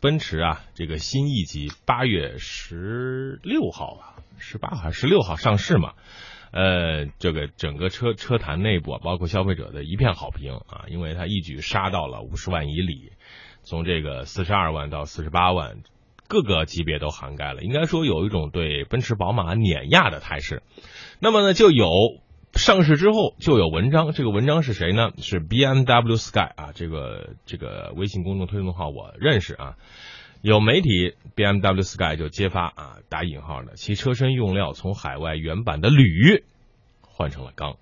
奔驰啊，这个新 E 级八月十六号啊，十八号十六号上市嘛？呃，这个整个车车坛内部啊，包括消费者的一片好评啊，因为它一举杀到了五十万以里，从这个四十二万到四十八万，各个级别都涵盖了。应该说有一种对奔驰、宝马碾压的态势。那么呢，就有上市之后就有文章，这个文章是谁呢？是 BMW Sky 啊，这个这个微信公众推送号我认识啊。有媒体 BMW Sky 就揭发啊，打引号的，其车身用料从海外原版的铝换成了钢，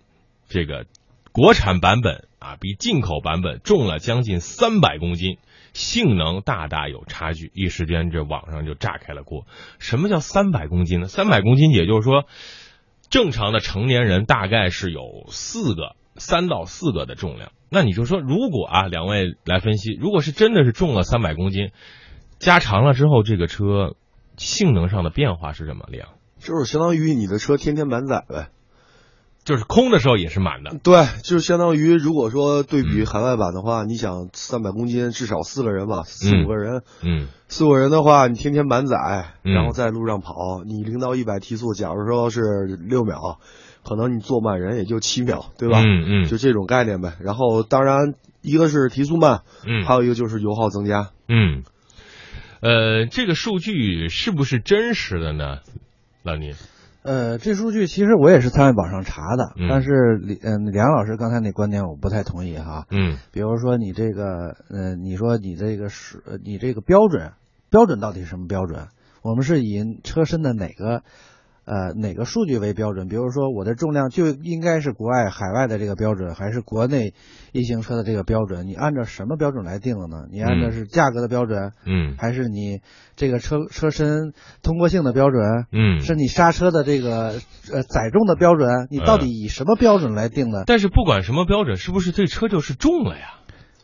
这个国产版本啊比进口版本重了将近三百公斤，性能大大有差距。一时间这网上就炸开了锅。什么叫三百公斤呢？三百公斤也就是说，正常的成年人大概是有四个三到四个的重量。那你就说，如果啊，两位来分析，如果是真的是重了三百公斤。加长了之后，这个车性能上的变化是什么？量就是相当于你的车天天满载呗，就是空的时候也是满的。对，就是相当于如果说对比海外版的话，你想三百公斤，至少四个人吧，四五个人，嗯，四五个人的话，你天天满载，然后在路上跑，你零到一百提速，假如说是六秒，可能你坐满人也就七秒，对吧？嗯嗯，就这种概念呗。然后当然一个是提速慢，嗯，还有一个就是油耗增加，嗯。呃，这个数据是不是真实的呢，老倪？呃，这数据其实我也是在网上查的，但是李嗯梁老师刚才那观点我不太同意哈。嗯，比如说你这个，呃，你说你这个是你这个标准标准到底是什么标准？我们是以车身的哪个？呃，哪个数据为标准？比如说，我的重量就应该是国外海外的这个标准，还是国内一型车的这个标准？你按照什么标准来定的呢？你按照是价格的标准，嗯，还是你这个车车身通过性的标准，嗯，是你刹车的这个呃载重的标准？你到底以什么标准来定的？但是不管什么标准，是不是这车就是重了呀？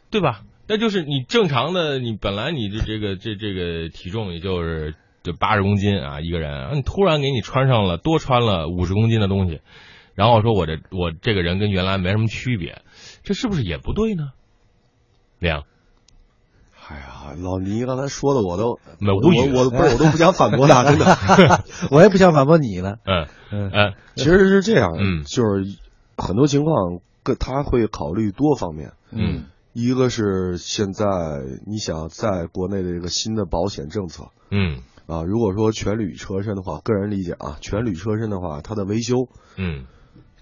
对吧？那就是你正常的，你本来你的这个这这个体重也就是。就八十公斤啊，一个人，你突然给你穿上了多穿了五十公斤的东西，然后说我这我这个人跟原来没什么区别，这是不是也不对呢？亮，哎呀，老倪刚才说的我都没无语，我不是我都不想反驳他，真的 我也不想反驳你了。嗯嗯嗯，其实是这样，嗯，就是很多情况，跟他会考虑多方面，嗯，一个是现在你想在国内的一个新的保险政策，嗯。啊，如果说全铝车身的话，个人理解啊，全铝车身的话，它的维修，嗯，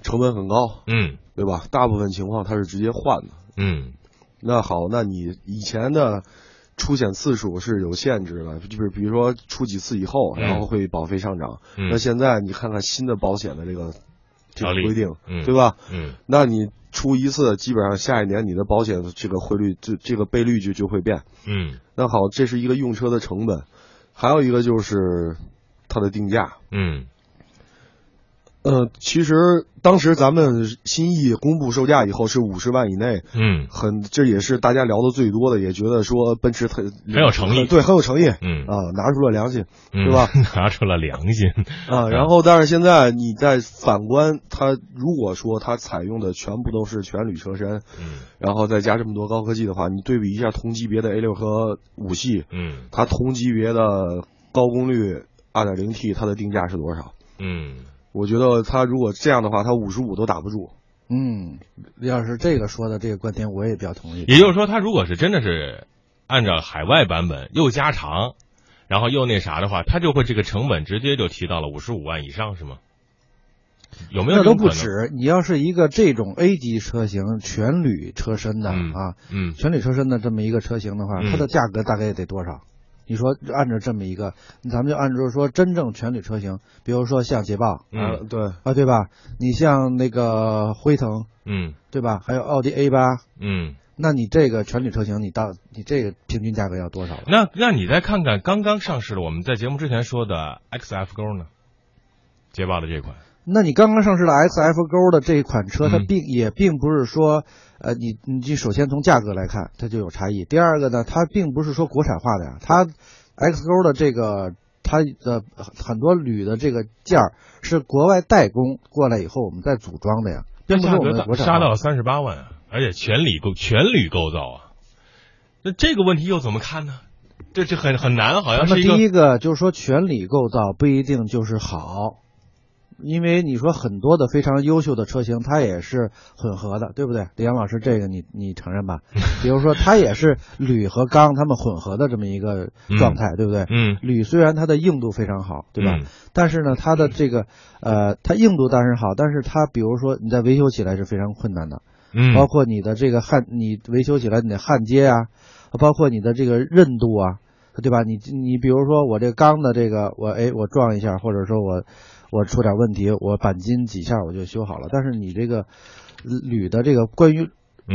成本很高，嗯，对吧？大部分情况它是直接换的，嗯。那好，那你以前的出险次数是有限制的，就是比如说出几次以后，然后会保费上涨。那现在你看看新的保险的这个这个规定，嗯对吧？嗯，那你出一次，基本上下一年你的保险这个汇率这这个倍率就就会变。嗯，那好，这是一个用车的成本。还有一个就是它的定价，嗯，呃，其实当时咱们新意公布售价以后是五十万以内，嗯，很这也是大家聊的最多的，也觉得说奔驰很很有诚意，对，很有诚意，嗯啊，拿出了良心，对吧？拿出了良心啊，然后但是现在你再反观它，如果说它采用的全部都是全铝车身，嗯，然后再加这么多高科技的话，你对比一下同级别的 A 六和五系，嗯，它同级别的高功率二点零 T，它的定价是多少？嗯。我觉得他如果这样的话，他五十五都打不住。嗯，要是这个说的这个观点，我也比较同意。也就是说，他如果是真的是按照海外版本又加长，然后又那啥的话，他就会这个成本直接就提到了五十五万以上，是吗？有没有？那都不止。你要是一个这种 A 级车型全铝车身的啊，嗯，全铝车身的这么一个车型的话，它的价格大概得多少？你说按照这么一个，咱们就按照说真正全铝车型，比如说像捷豹，嗯，对啊，对吧？你像那个辉腾，嗯，对吧？还有奥迪 A 八，嗯，那你这个全铝车型，你到你这个平均价格要多少？那那你再看看刚刚上市的，我们在节目之前说的 XF 勾呢？捷豹的这款。那你刚刚上市的 X F 勾的这一款车，它并也并不是说，呃，你你首先从价格来看，它就有差异。第二个呢，它并不是说国产化的呀，它 X 勾的这个它的很多铝的这个件儿是国外代工过来以后，我们再组装的呀，并不是我们国产。杀到三十八万啊，而且全铝构全铝构造啊，那这个问题又怎么看呢？这这很很难，好像是第一个就是说全铝构造不一定就是好。因为你说很多的非常优秀的车型，它也是混合的，对不对？李阳老师，这个你你承认吧？比如说，它也是铝和钢它们混合的这么一个状态，对不对？嗯。铝虽然它的硬度非常好，对吧？但是呢，它的这个呃，它硬度当然好，但是它比如说你在维修起来是非常困难的。嗯。包括你的这个焊，你维修起来你的焊接啊，包括你的这个韧度啊，对吧？你你比如说我这钢的这个，我哎我撞一下，或者说我。我出点问题，我钣金几下我就修好了。但是你这个铝的这个关于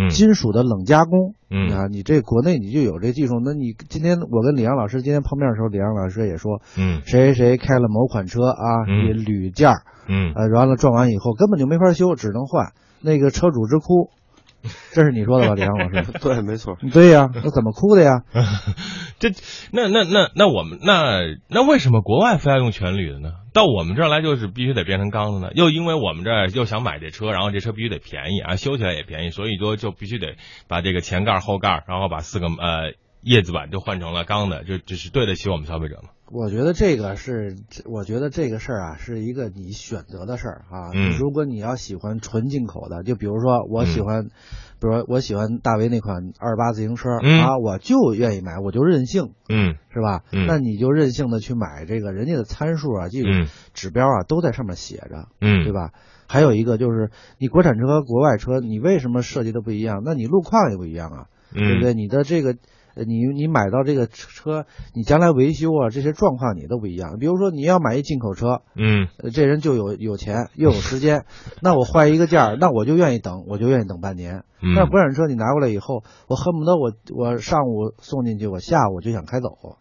金属的冷加工，啊，你这国内你就有这技术。那你今天我跟李阳老师今天碰面的时候，李阳老师也说，嗯，谁谁开了某款车啊，你铝件儿，嗯，呃，完了撞完以后根本就没法修，只能换。那个车主直哭。这是你说的吧，李阳老师？对，没错。对呀，那怎么哭的呀？这，那那那那我们那那为什么国外非要用全铝的呢？到我们这儿来就是必须得变成钢的呢？又因为我们这儿又想买这车，然后这车必须得便宜啊，修起来也便宜，所以说就必须得把这个前盖后盖，然后把四个呃叶子板就换成了钢的，就这是对得起我们消费者吗？我觉得这个是，我觉得这个事儿啊，是一个你选择的事儿啊。嗯。如果你要喜欢纯进口的，就比如说我喜欢，比如我喜欢大为那款二八自行车啊，我就愿意买，我就任性，嗯，是吧？嗯。那你就任性的去买这个，人家的参数啊，这个指标啊，都在上面写着，嗯，对吧？还有一个就是，你国产车和国外车，你为什么设计的不一样？那你路况也不一样啊，对不对？你的这个。你你买到这个车，你将来维修啊，这些状况你都不一样。比如说你要买一进口车，嗯，这人就有有钱又有时间，那我换一个件儿，那我就愿意等，我就愿意等半年。那国产车你拿过来以后，我恨不得我我上午送进去，我下午就想开走。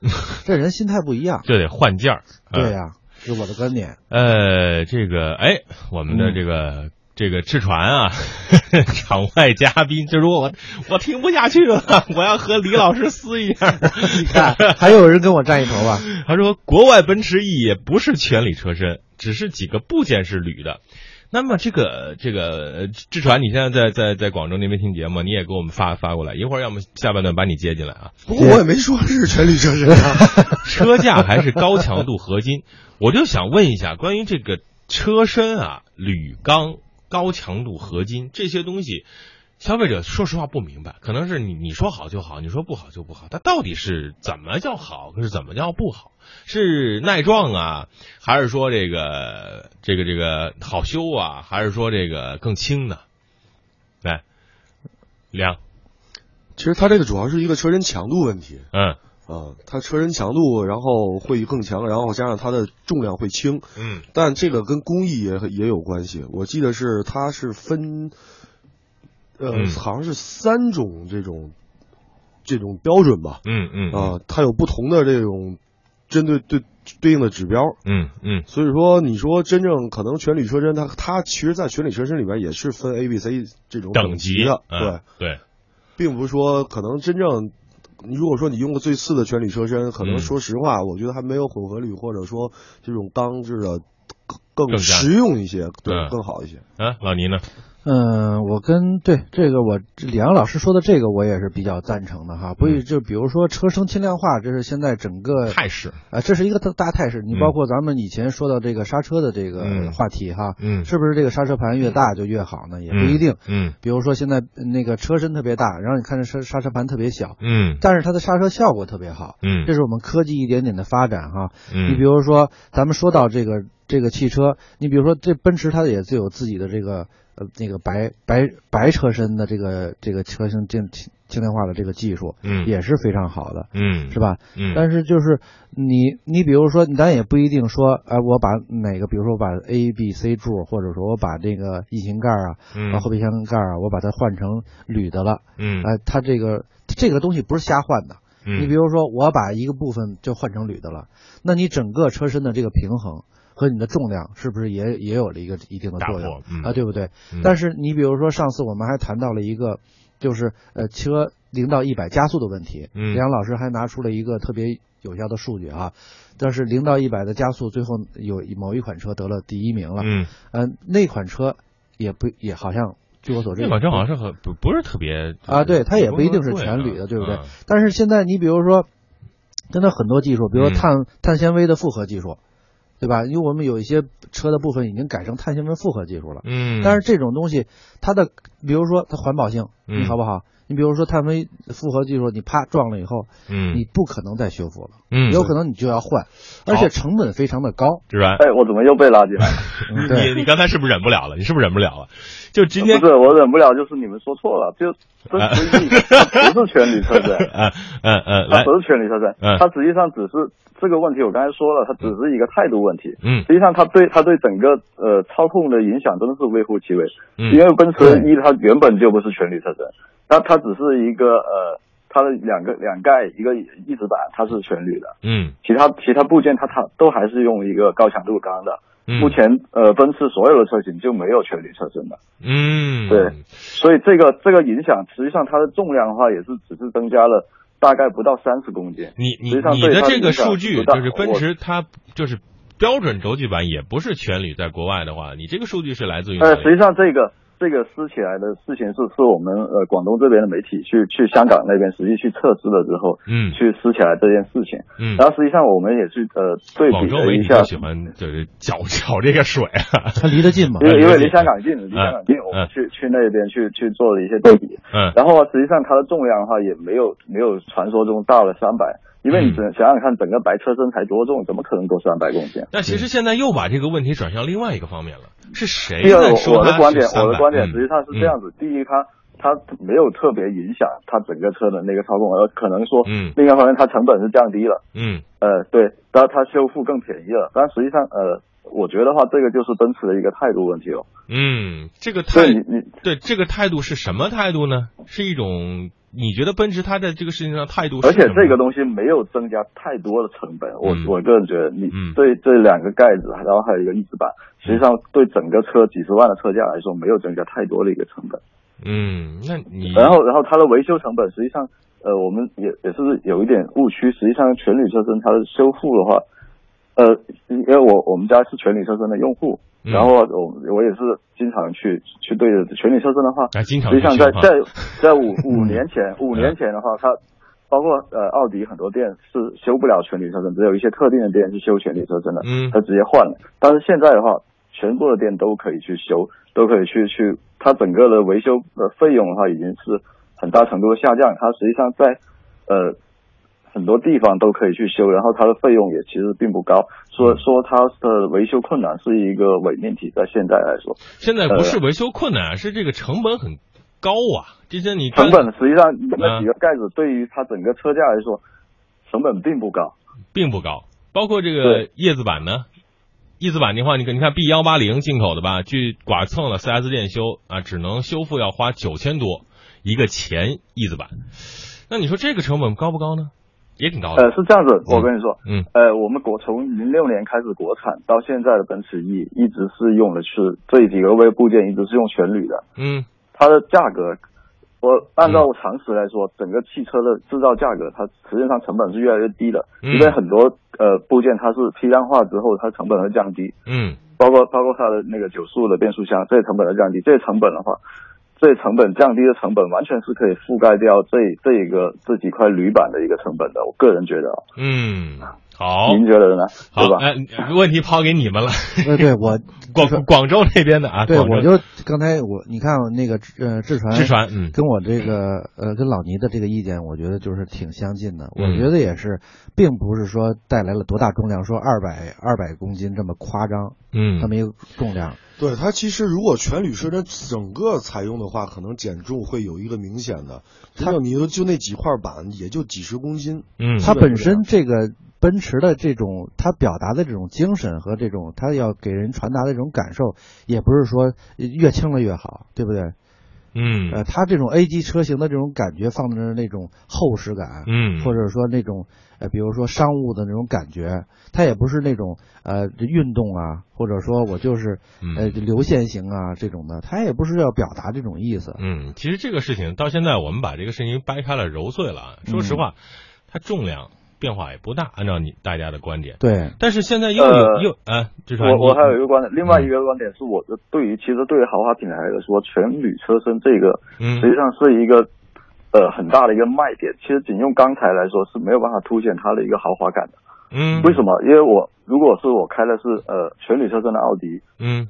这人心态不一样，就得换件儿。对呀，是我的观点。呃，这个哎，我们的这个。这个赤传啊，场外嘉宾，就说我我听不下去了，我要和李老师撕一下。你看，还有人跟我站一头吧？他说，国外奔驰 E 也不是全铝车身，只是几个部件是铝的。那么这个这个志传，你现在在在在广州那边听节目，你也给我们发发过来，一会儿要么下半段把你接进来啊。不过我也没说是全铝车身啊，车架还是高强度合金。我就想问一下，关于这个车身啊，铝钢。高强度合金这些东西，消费者说实话不明白，可能是你你说好就好，你说不好就不好，它到底是怎么叫好，是怎么叫不好？是耐撞啊，还是说这个这个这个好修啊，还是说这个更轻呢？来，亮，其实它这个主要是一个车身强度问题。嗯。啊，它车身强度，然后会更强，然后加上它的重量会轻，嗯，但这个跟工艺也也有关系。我记得是它是分，呃，好像是三种这种这种标准吧，嗯嗯，啊，它有不同的这种针对对对应的指标，嗯嗯，所以说你说真正可能全铝车身，它它其实，在全铝车身里边也是分 A、B、C 这种等级的，对对，并不是说可能真正。你如果说你用过最次的全铝车身，可能说实话，我觉得还没有混合铝或者说这种钢制的更实用一些，对，更好一些。啊，老倪呢？嗯，我跟对这个我李阳老师说的这个我也是比较赞成的哈。不，就比如说车身轻量化，这是现在整个态势啊，这是一个大大态势。你包括咱们以前说到这个刹车的这个话题哈，嗯，是不是这个刹车盘越大就越好呢？也不一定。嗯，比如说现在那个车身特别大，然后你看这刹刹车盘特别小，嗯，但是它的刹车效果特别好，嗯，这是我们科技一点点的发展哈。嗯，你比如说咱们说到这个这个汽车，你比如说这奔驰它也自有自己的这个。呃，那个白白白车身的这个这个车身轻轻量化的这个技术，嗯，也是非常好的，嗯，是吧？嗯，但是就是你你比如说，咱也不一定说，哎，我把哪个，比如说我把 A、B、C 柱，或者说我把这个引擎盖啊，嗯，后备箱盖啊，我把它换成铝的了，嗯，哎，它这个这个东西不是瞎换的，嗯，你比如说我把一个部分就换成铝的了，那你整个车身的这个平衡。和你的重量是不是也也有了一个一定的作用啊？对不对？但是你比如说上次我们还谈到了一个，就是呃车零到一百加速的问题。嗯，梁老师还拿出了一个特别有效的数据啊，但是零到一百的加速最后有某一款车得了第一名了。嗯，呃，那款车也不也好像据我所知，那款车好像是很不不是特别啊，对，它也不一定是全铝的，对不对？但是现在你比如说。真的很多技术，比如说碳碳纤维的复合技术，对吧？因为我们有一些车的部分已经改成碳纤维复合技术了。嗯。但是这种东西，它的比如说它环保性，嗯好不好？你比如说碳维复合技术，你啪撞了以后，嗯，你不可能再修复了，嗯，有可能你就要换，而且成本非常的高。志然，哎，我怎么又被拉进来了？你你刚才是不是忍不了了？你是不是忍不了了？就今天不是我忍不了，就是你们说错了，就真实意它不是全铝车身，嗯嗯嗯，它不是全铝车身，它实际上只是这个问题，我刚才说了，它只是一个态度问题，嗯，实际上它对它对整个呃操控的影响真的是微乎其微，嗯，因为奔驰 E 它原本就不是全铝车身。它它只是一个呃，它的两个两盖一个翼子板，它是全铝的，嗯，其他其他部件它它都还是用一个高强度钢的，嗯，目前呃奔驰所有的车型就没有全铝车身的，嗯，对，所以这个这个影响实际上它的重量的话也是只是增加了大概不到三十公斤，你你你的这个数据就是奔驰它就是标准轴距版也不是全铝，在国外的话，你这个数据是来自于呃，实际上这个。这个撕起来的事情是是我们呃广东这边的媒体去去香港那边实际去测试了之后，嗯，去撕起来这件事情，嗯，然后实际上我们也去呃对比了一下，喜欢就是搅搅这个水，它离得近嘛，因为因为离香港近，离香港近，我们去去那边去去做了一些对比，嗯，然后实际上它的重量的话也没有没有传说中大了三百。因为你想想想看，整个白车身才多重，怎么可能够三百公斤？那其实现在又把这个问题转向另外一个方面了，是谁第二，我的观点，我的观点？实际上是这样子：第一，它它没有特别影响它整个车的那个操控，而可能说，嗯，另一方面它成本是降低了，嗯，呃，对，然后它修复更便宜了，但实际上，呃，我觉得话，这个就是奔驰的一个态度问题了。嗯，这个态，你你对这个态度是什么态度呢？是一种。你觉得奔驰它在这个事情上态度？而且这个东西没有增加太多的成本，我我个人觉得，你对这这两个盖子，然后还有一个翼子板，实际上对整个车几十万的车价来说，没有增加太多的一个成本。嗯，那你然后然后它的维修成本，实际上呃我们也也是有一点误区，实际上全铝车身它的修复的话，呃因为我我们家是全铝车身的用户。然后我我也是经常去去对着全铝车身的话，实际上在在 在五五年前五年前的话，它包括呃奥迪很多店是修不了全铝车身，只有一些特定的店是修全铝车身的，嗯，它直接换了。但是现在的话，全部的店都可以去修，都可以去去，它整个的维修的费用的话已经是很大程度的下降。它实际上在呃。很多地方都可以去修，然后它的费用也其实并不高。说说它的维修困难是一个伪命题，在现在来说，现在不是维修困难，是这个成本很高啊。这些你成本实际上那几个盖子对于它整个车架来说，成本并不高，并不高。包括这个叶子板呢，叶子板的话，你看你看 B 幺八零进口的吧，去剐蹭了四 S 店修啊，只能修复要花九千多一个前翼子板。那你说这个成本高不高呢？也挺高的。呃，是这样子，我跟你说，嗯，呃，我们国从零六年开始国产到现在的奔驰 E 一直是用的是这几个微部件，一直是用全铝的。嗯，它的价格，我按照常识来说，整个汽车的制造价格，它实际上成本是越来越低的，因为很多呃部件它是批量化之后，它成本会降低。嗯，包括包括它的那个九速的变速箱，这些成本的降低，这些成本的话。这成本降低的成本完全是可以覆盖掉这这一个这几块铝板的一个成本的，我个人觉得。嗯，好，您觉得呢？好吧？哎，问题抛给你们了。对对，我 广广州那边的啊。对，我就刚才我你看那个呃志传，志传，嗯，跟我这个呃跟老倪的这个意见，我觉得就是挺相近的。嗯、我觉得也是，并不是说带来了多大重量，说二百二百公斤这么夸张。嗯，它没有重量。对它其实如果全铝车身整个采用的话，可能减重会有一个明显的。它你就就那几块板，也就几十公斤。嗯，它本身这个奔驰的这种，它表达的这种精神和这种它要给人传达的这种感受，也不是说越轻了越好，对不对？嗯，呃，它这种 A 级车型的这种感觉，放在那种厚实感，嗯，或者说那种呃，比如说商务的那种感觉，它也不是那种呃运动啊，或者说我就是呃流线型啊这种的，它也不是要表达这种意思。嗯，其实这个事情到现在我们把这个事情掰开了揉碎了，说实话，它重量。变化也不大，按照你大家的观点。对，但是现在又有又啊，至少我我还有一个观点，另外一个观点是我的对于其实对于豪华品牌来说，全铝车身这个，实际上是一个呃很大的一个卖点。其实仅用钢材来说是没有办法凸显它的一个豪华感的。嗯，为什么？因为我如果是我开的是呃全铝车身的奥迪，嗯，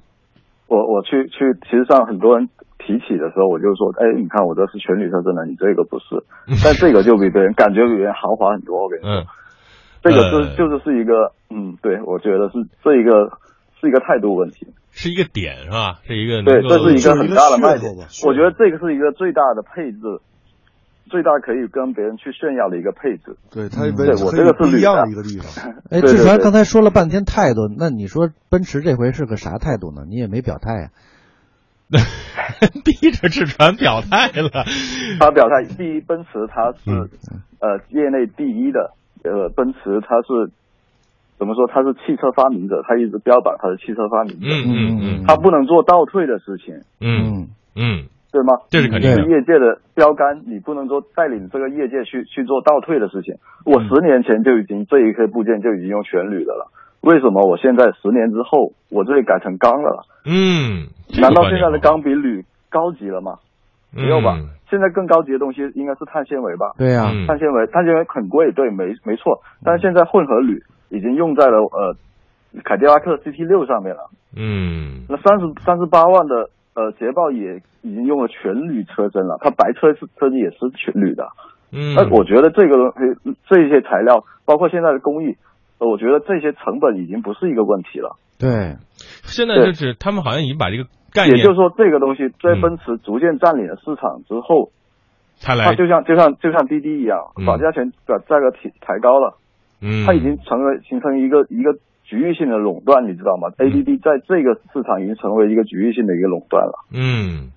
我我去去，其实上很多人提起的时候，我就说，哎，你看我这是全铝车身的，你这个不是，但这个就比别人感觉比别人豪华很多。我跟你说，这个是就是是一个，嗯，对，我觉得是这一个是一个态度问题，是一个点是吧？是一个对，这是一个很大的卖点。我觉得这个是一个最大的配置。最大可以跟别人去炫耀的一个配置，对它，对我这个是不一样的一个地方。哎，志传刚才说了半天态度，那你说奔驰这回是个啥态度呢？你也没表态呀，逼着志传表态了。他表态，第一，奔驰它是呃业内第一的，呃，奔驰它是怎么说？它是汽车发明者，他一直标榜他是汽车发明者。嗯嗯嗯，他不能做倒退的事情。嗯嗯。对吗？这是肯定的。业界的标杆，你不能说带领这个业界去去做倒退的事情。我十年前就已经这一颗部件就已经用全铝的了，为什么我现在十年之后我这里改成钢的了？嗯，难道现在的钢比铝高级了吗？没有吧？现在更高级的东西应该是碳纤维吧？对呀，碳纤维，碳纤维很贵，对，没没错。但是现在混合铝已经用在了呃凯迪拉克 CT 六上面了。嗯，那三十三十八万的。呃，捷豹也已经用了全铝车身了，它白车是车机也是全铝的。嗯，那我觉得这个这些材料，包括现在的工艺，我觉得这些成本已经不是一个问题了。对，现在就是他们好像已经把这个概念，也就是说，这个东西在奔驰逐渐占领了市场之后，它来，它就像就像就像滴滴一样，把价钱把价格提抬高了。嗯，它已经成为形成一个一个。局域性的垄断，你知道吗？ADD 在这个市场已经成为一个局域性的一个垄断了。嗯，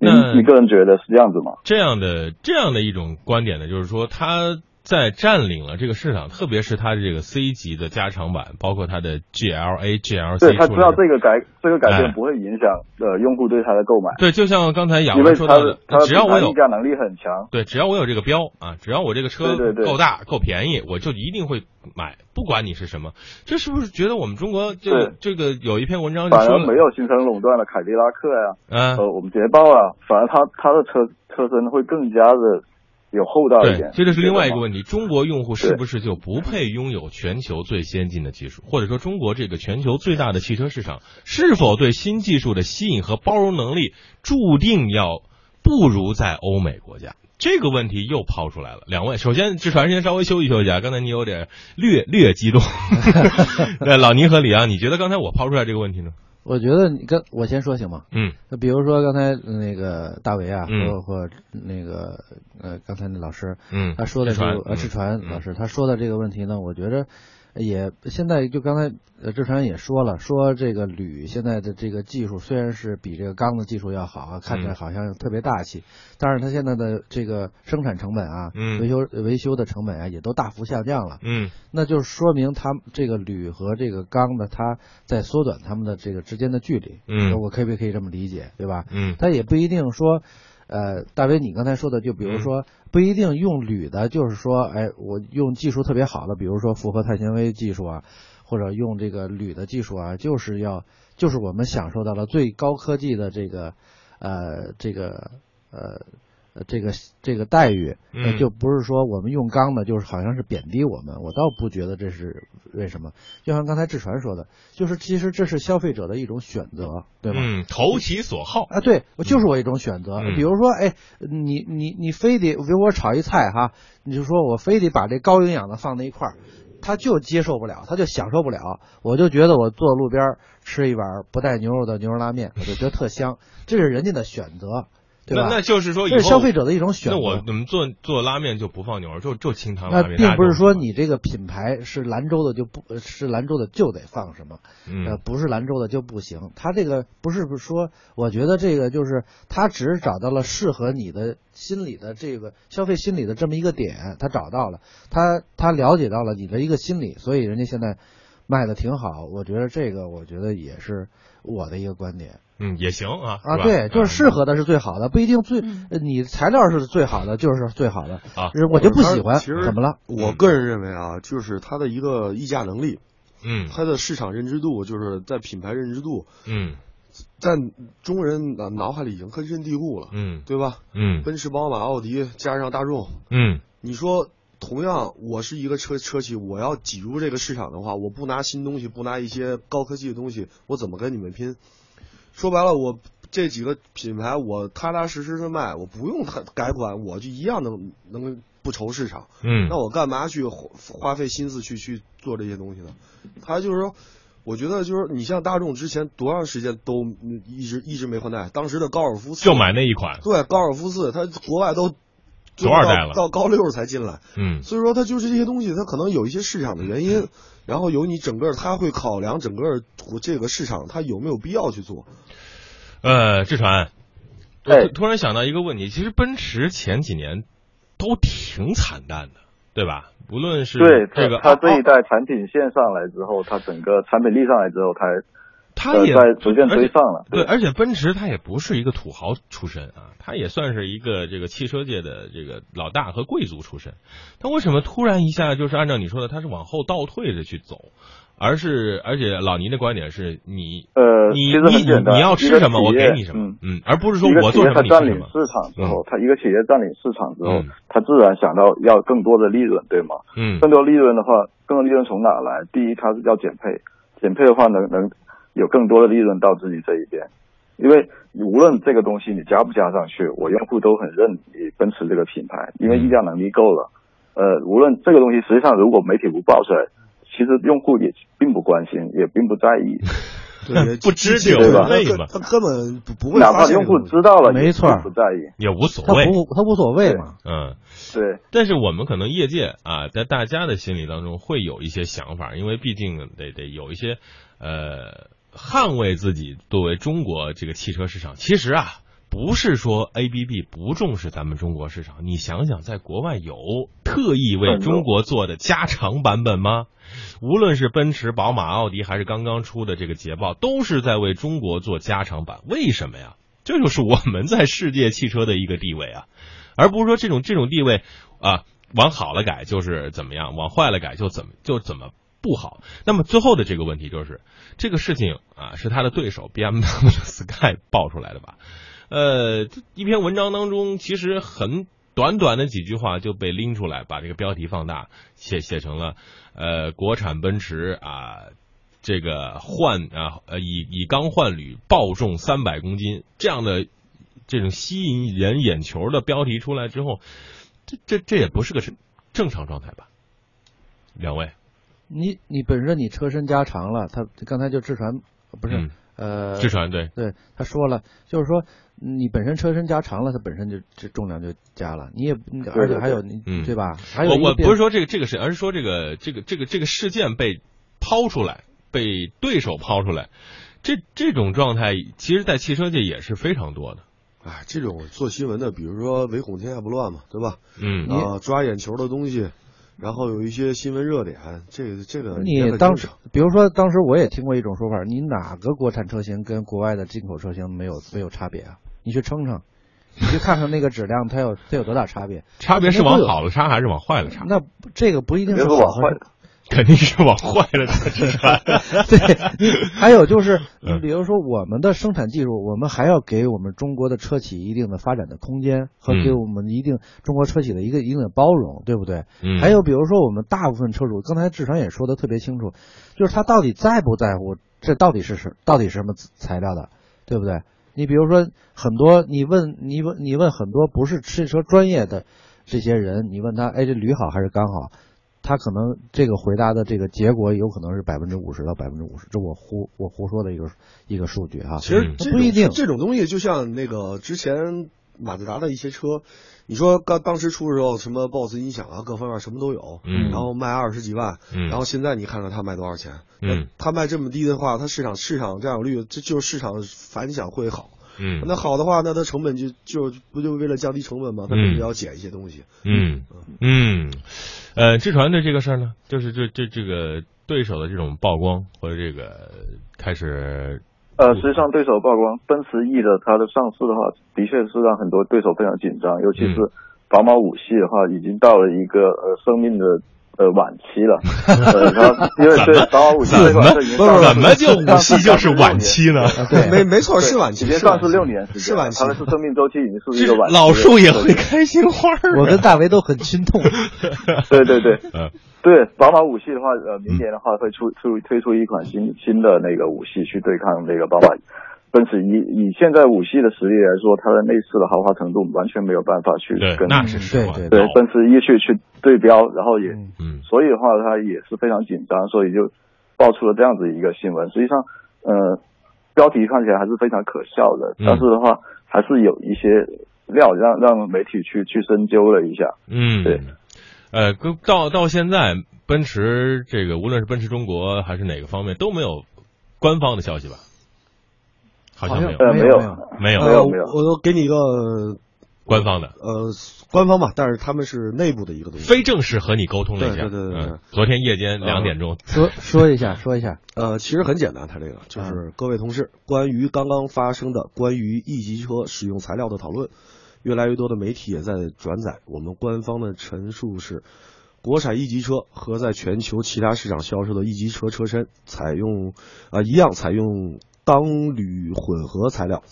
那你个人觉得是这样子吗？这样的这样的一种观点呢，就是说它。在占领了这个市场，特别是它的这个 C 级的加长版，包括它的 GLA、GLC，对他知道这个改这个改变不会影响呃用户对它的购买。对，就像刚才杨文说的，只要我有议价能力很强，对，只要我有这个标啊，只要我这个车够大够便宜，我就一定会买，不管你是什么。这是不是觉得我们中国这个这个有一篇文章反而没有形成垄断的凯迪拉克呀，呃，我们捷豹啊，反而它它的车车身会更加的。有厚道一点，这就是另外一个问题：中国用户是不是就不配拥有全球最先进的技术？或者说，中国这个全球最大的汽车市场，是否对新技术的吸引和包容能力，注定要不如在欧美国家？这个问题又抛出来了。两位，首先志传先稍微休息休息啊，刚才你有点略略激动。那 老倪和李阳，你觉得刚才我抛出来这个问题呢？我觉得你跟我先说行吗？嗯，那比如说刚才那个大为啊，或或那个呃刚才那老师，嗯，他说的这个呃志传老师他说的这个问题呢，我觉着。也现在就刚才呃志传也说了，说这个铝现在的这个技术虽然是比这个钢的技术要好啊，看起来好像特别大气，但是它现在的这个生产成本啊，维修维修的成本啊也都大幅下降了，嗯，那就是说明它这个铝和这个钢呢，它在缩短它们的这个之间的距离，嗯，我可不可以这么理解，对吧？嗯，它也不一定说。呃，大伟，你刚才说的，就比如说不一定用铝的，就是说，哎，我用技术特别好的，比如说复合碳纤维技术啊，或者用这个铝的技术啊，就是要，就是我们享受到了最高科技的这个，呃，这个，呃。呃，这个这个待遇，嗯，就不是说我们用钢的，就是好像是贬低我们，我倒不觉得这是为什么。就像刚才志传说的，就是其实这是消费者的一种选择，对吧？嗯，投其所好啊，对，就是我一种选择。比如说，哎，你你你非得给我炒一菜哈，你就说我非得把这高营养的放在一块儿，他就接受不了，他就享受不了。我就觉得我坐路边吃一碗不带牛肉的牛肉拉面，我就觉得特香，这是人家的选择。那那就是说，这是消费者的一种选择。那我怎么做做拉面就不放牛肉，就就清汤拉面。那并不是说你这个品牌是兰州的就不是兰州的就得放什么，呃，不是兰州的就不行。他这个不是说，我觉得这个就是他只是找到了适合你的心理的这个消费心理的这么一个点，他找到了，他他了解到了你的一个心理，所以人家现在卖的挺好。我觉得这个，我觉得也是我的一个观点。嗯，也行啊啊，对，就是适合的是最好的，不一定最你材料是最好的就是最好的啊，我就不喜欢。其实怎么了？我个人认为啊，就是它的一个议价能力，嗯，它的市场认知度，就是在品牌认知度，嗯，在中人脑脑海里已经根深蒂固了，嗯，对吧？嗯，奔驰、宝马、奥迪加上大众，嗯，你说同样我是一个车车企，我要挤入这个市场的话，我不拿新东西，不拿一些高科技的东西，我怎么跟你们拼？说白了，我这几个品牌我踏踏实实的卖，我不用它改款，我就一样能能不愁市场。嗯，那我干嘛去花花费心思去去做这些东西呢？他就是说。我觉得就是你像大众之前多长时间都一直一直没换代，当时的高尔夫四就买那一款，对高尔夫四，它国外都多少代了，到高六才进来，嗯，所以说它就是这些东西，它可能有一些市场的原因，然后有你整个它会考量整个这个市场它有没有必要去做。呃，志传，对，突然想到一个问题，其实奔驰前几年都挺惨淡的，对吧？无论是对这个，它这一代产品线上来之后，它整个产品力上来之后，它它也在逐渐追上了。对，而且奔驰它也不是一个土豪出身啊，它也算是一个这个汽车界的这个老大和贵族出身。它为什么突然一下就是按照你说的，它是往后倒退着去走？而是，而且老倪的观点是你，呃，你你你要吃什么，我给你什么，嗯，而不是说我做什么你吃什么。占领市场之后，他一个企业占领市场之后，他自然想到要更多的利润，对吗？嗯，更多利润的话，更多利润从哪来？第一，他是要减配，减配的话能能有更多的利润到自己这一边，因为无论这个东西你加不加上去，我用户都很认你奔驰这个品牌，因为溢价能力够了。呃，无论这个东西实际上如果媒体不报出来。其实用户也并不关心，也并不在意，对，不知就对吧？他根本不不会。哪怕用户知道了，没错，不在意，也无所谓，他不，他无所谓嘛。嗯，对。但是我们可能业界啊，在大家的心里当中会有一些想法，因为毕竟得得有一些呃捍卫自己作为中国这个汽车市场。其实啊。不是说 A B B 不重视咱们中国市场，你想想，在国外有特意为中国做的加长版本吗？无论是奔驰、宝马、奥迪，还是刚刚出的这个捷豹，都是在为中国做加长版。为什么呀？这就是我们在世界汽车的一个地位啊，而不是说这种这种地位啊，往好了改就是怎么样，往坏了改就怎么就怎么不好。那么最后的这个问题就是，这个事情啊，是他的对手 B M W Sky 爆出来的吧？呃，一篇文章当中，其实很短短的几句话就被拎出来，把这个标题放大，写写成了呃，国产奔驰啊，这个换啊呃以以钢换铝，爆重三百公斤这样的这种吸引人眼球的标题出来之后，这这这也不是个正正常状态吧？两位，你你本身你车身加长了，他刚才就志传不是呃，志传对对他说了，就是说。你本身车身加长了，它本身就这重量就加了。你也而且还有你对吧？还有我我不是说这个这个事，而是说这个这个这个这个事件被抛出来，被对手抛出来，这这种状态，其实，在汽车界也是非常多的。哎，这种做新闻的，比如说唯恐天下不乱嘛，对吧？嗯啊，抓眼球的东西。然后有一些新闻热点，这个这个你当时，比如说当时我也听过一种说法，你哪个国产车型跟国外的进口车型没有没有差别啊？你去称称，你去看看那个质量，它有它有多大差别？差别是往好了差还是往坏了差？那这个不一定是往坏的。肯定是往坏了差。对，还有就是，你比如说我们的生产技术，我们还要给我们中国的车企一定的发展的空间，和给我们一定中国车企的一个一定的包容，对不对？嗯。还有比如说我们大部分车主，刚才志成也说的特别清楚，就是他到底在不在乎这到底是什到底是什么材料的，对不对？你比如说很多，你问你问你问很多不是汽车专业的这些人，你问他，哎，这铝好还是钢好？他可能这个回答的这个结果有可能是百分之五十到百分之五十，这我胡我胡说的一个一个数据哈。其实不一定，这种东西就像那个之前马自达的一些车，你说刚当时出的时候，什么 BOSS 音响啊，各方面什么都有，嗯，然后卖二十几万，嗯，然后现在你看看它卖多少钱，嗯，它卖这么低的话，它市场市场占有率，这就是市场反响会好。嗯，那好的话，那它成本就就不就为了降低成本吗？它肯定要减一些东西。嗯嗯，呃，智传的这个事儿呢，就是这这这个对手的这种曝光或者这个开始。呃，实际上对手曝光，奔驰 E 的它的上市的话，的确是让很多对手非常紧张，尤其是宝马五系的话，已经到了一个呃生命的呃晚期了。呃，然后因为对宝马五系这款车已经怎么就五系就是晚期呢？对，没没错，是晚期，已经上市六年时间，是晚期，它的是生命周期已经是一个晚期。老树也会开心花儿，我跟大为都很心痛。对对对，嗯，对，宝马五系的话，呃，明年的话会出出推出一款新新的那个五系去对抗那个宝马。奔驰以以现在五系的实力来说，它的内饰的豪华程度完全没有办法去跟那是实话对对奔驰一去去对标，然后也嗯，所以的话它也是非常紧张，所以就爆出了这样子一个新闻。实际上，呃，标题看起来还是非常可笑的，但是的话还是有一些料让让媒体去去深究了一下。嗯，对，呃，到到现在，奔驰这个无论是奔驰中国还是哪个方面都没有官方的消息吧？好像没有，没有，没有，没有，没有。我给你一个官方的，呃，官方吧，但是他们是内部的一个东西，非正式和你沟通了一下。对对对对。昨天夜间两点钟，说说一下，说一下。呃，其实很简单，他这个就是各位同事，关于刚刚发生的关于 E 级车使用材料的讨论，越来越多的媒体也在转载。我们官方的陈述是，国产 E 级车和在全球其他市场销售的 E 级车车身采用啊一样采用。钢铝混合材料，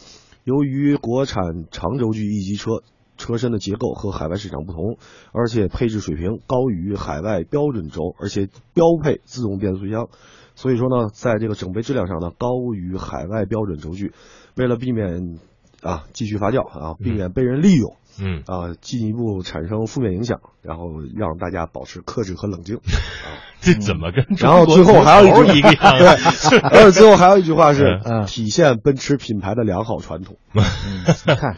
由于国产长轴距一级车车身的结构和海外市场不同，而且配置水平高于海外标准轴，而且标配自动变速箱，所以说呢，在这个整备质量上呢，高于海外标准轴距。为了避免啊继续发酵啊，避免被人利用。啊，进一步产生负面影响，然后让大家保持克制和冷静。啊，这怎么跟？然后最后还有一句，对，而且最后还有一句话是，体现奔驰品牌的良好传统。你看，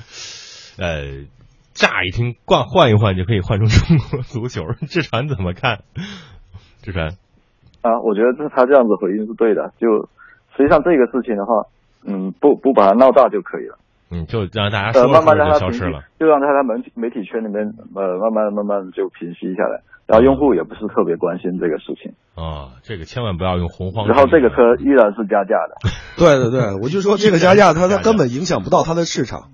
呃，乍一听换换一换就可以换成中国足球，志传怎么看？志传啊，我觉得这他这样子回应是对的。就实际上这个事情的话，嗯，不不把它闹大就可以了。嗯，就让大家说慢慢让它消失了，就让它在媒体媒体圈里面呃慢慢慢慢就平息下来，然后用户也不是特别关心这个事情啊，这个千万不要用洪荒。然后这个车依然是加价的，对对对，我就说这个加价它它根本影响不到它的市场。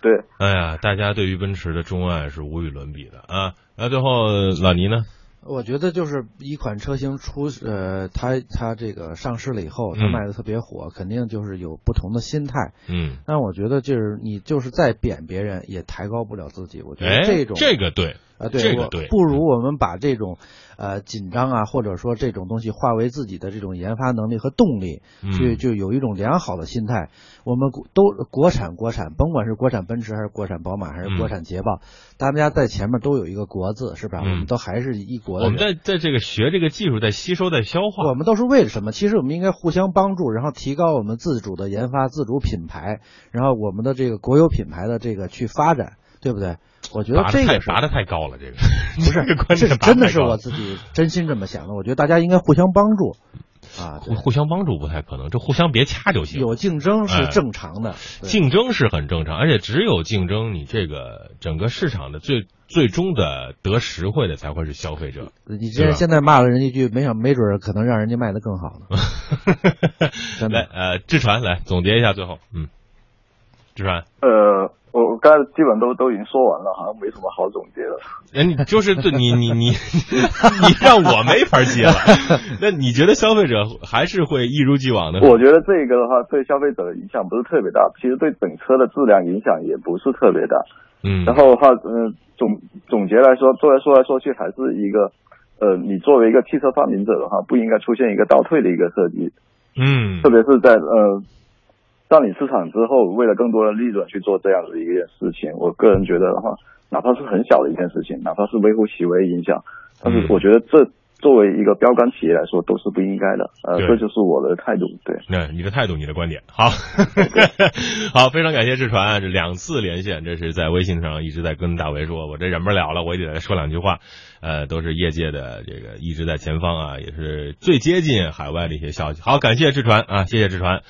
对，哎呀，大家对于奔驰的钟爱是无与伦比的啊。那最后老倪呢？我觉得就是一款车型出，呃，它它这个上市了以后，它卖的特别火，肯定就是有不同的心态。嗯，但我觉得就是你就是再贬别人，也抬高不了自己。我觉得这种这个对啊，对，这个对，不如我们把这种呃紧张啊，或者说这种东西化为自己的这种研发能力和动力，去就有一种良好的心态。我们都国产国产，甭管是国产奔驰还是国产宝马还是国产捷豹，大家在前面都有一个国字，是吧？我们都还是一国的。我们在在这个学这个技术，在吸收，在消化。我们都是为了什么？其实我们应该互相帮助，然后提高我们自主的研发、自主品牌，然后我们的这个国有品牌的这个去发展，对不对？我觉得这个拔的太高了，这个 不是，这是真的是我自己真心这么想的。我觉得大家应该互相帮助。啊，互相帮助不太可能，这互相别掐就行。有竞争是正常的，竞争是很正常，而且只有竞争，你这个整个市场的最最终的得实惠的才会是消费者。你这现在骂了人一句，没想没准可能让人家卖的更好呢。来，呃，志传来总结一下最后，嗯，志传，呃。我我刚才基本都都已经说完了，好像没什么好总结的。哎，你就是对你你你 你让我没法接了。那你觉得消费者还是会一如既往的？我觉得这个的话，对消费者的影响不是特别大，其实对整车的质量影响也不是特别大。嗯。然后的话，嗯，总总结来说，做来说来说去，还是一个，呃，你作为一个汽车发明者的话，不应该出现一个倒退的一个设计。嗯。特别是在呃。占领市场之后，为了更多的利润去做这样的一件事情，我个人觉得的话，哪怕是很小的一件事情，哪怕是微乎其微影响，但是我觉得这作为一个标杆企业来说都是不应该的。呃，这就是我的态度。对，那你的态度，你的观点，好，好，非常感谢志传，这两次连线，这是在微信上一直在跟大为说，我这忍不了了，我也得说两句话。呃，都是业界的这个一直在前方啊，也是最接近海外的一些消息。好，感谢志传啊，谢谢志传。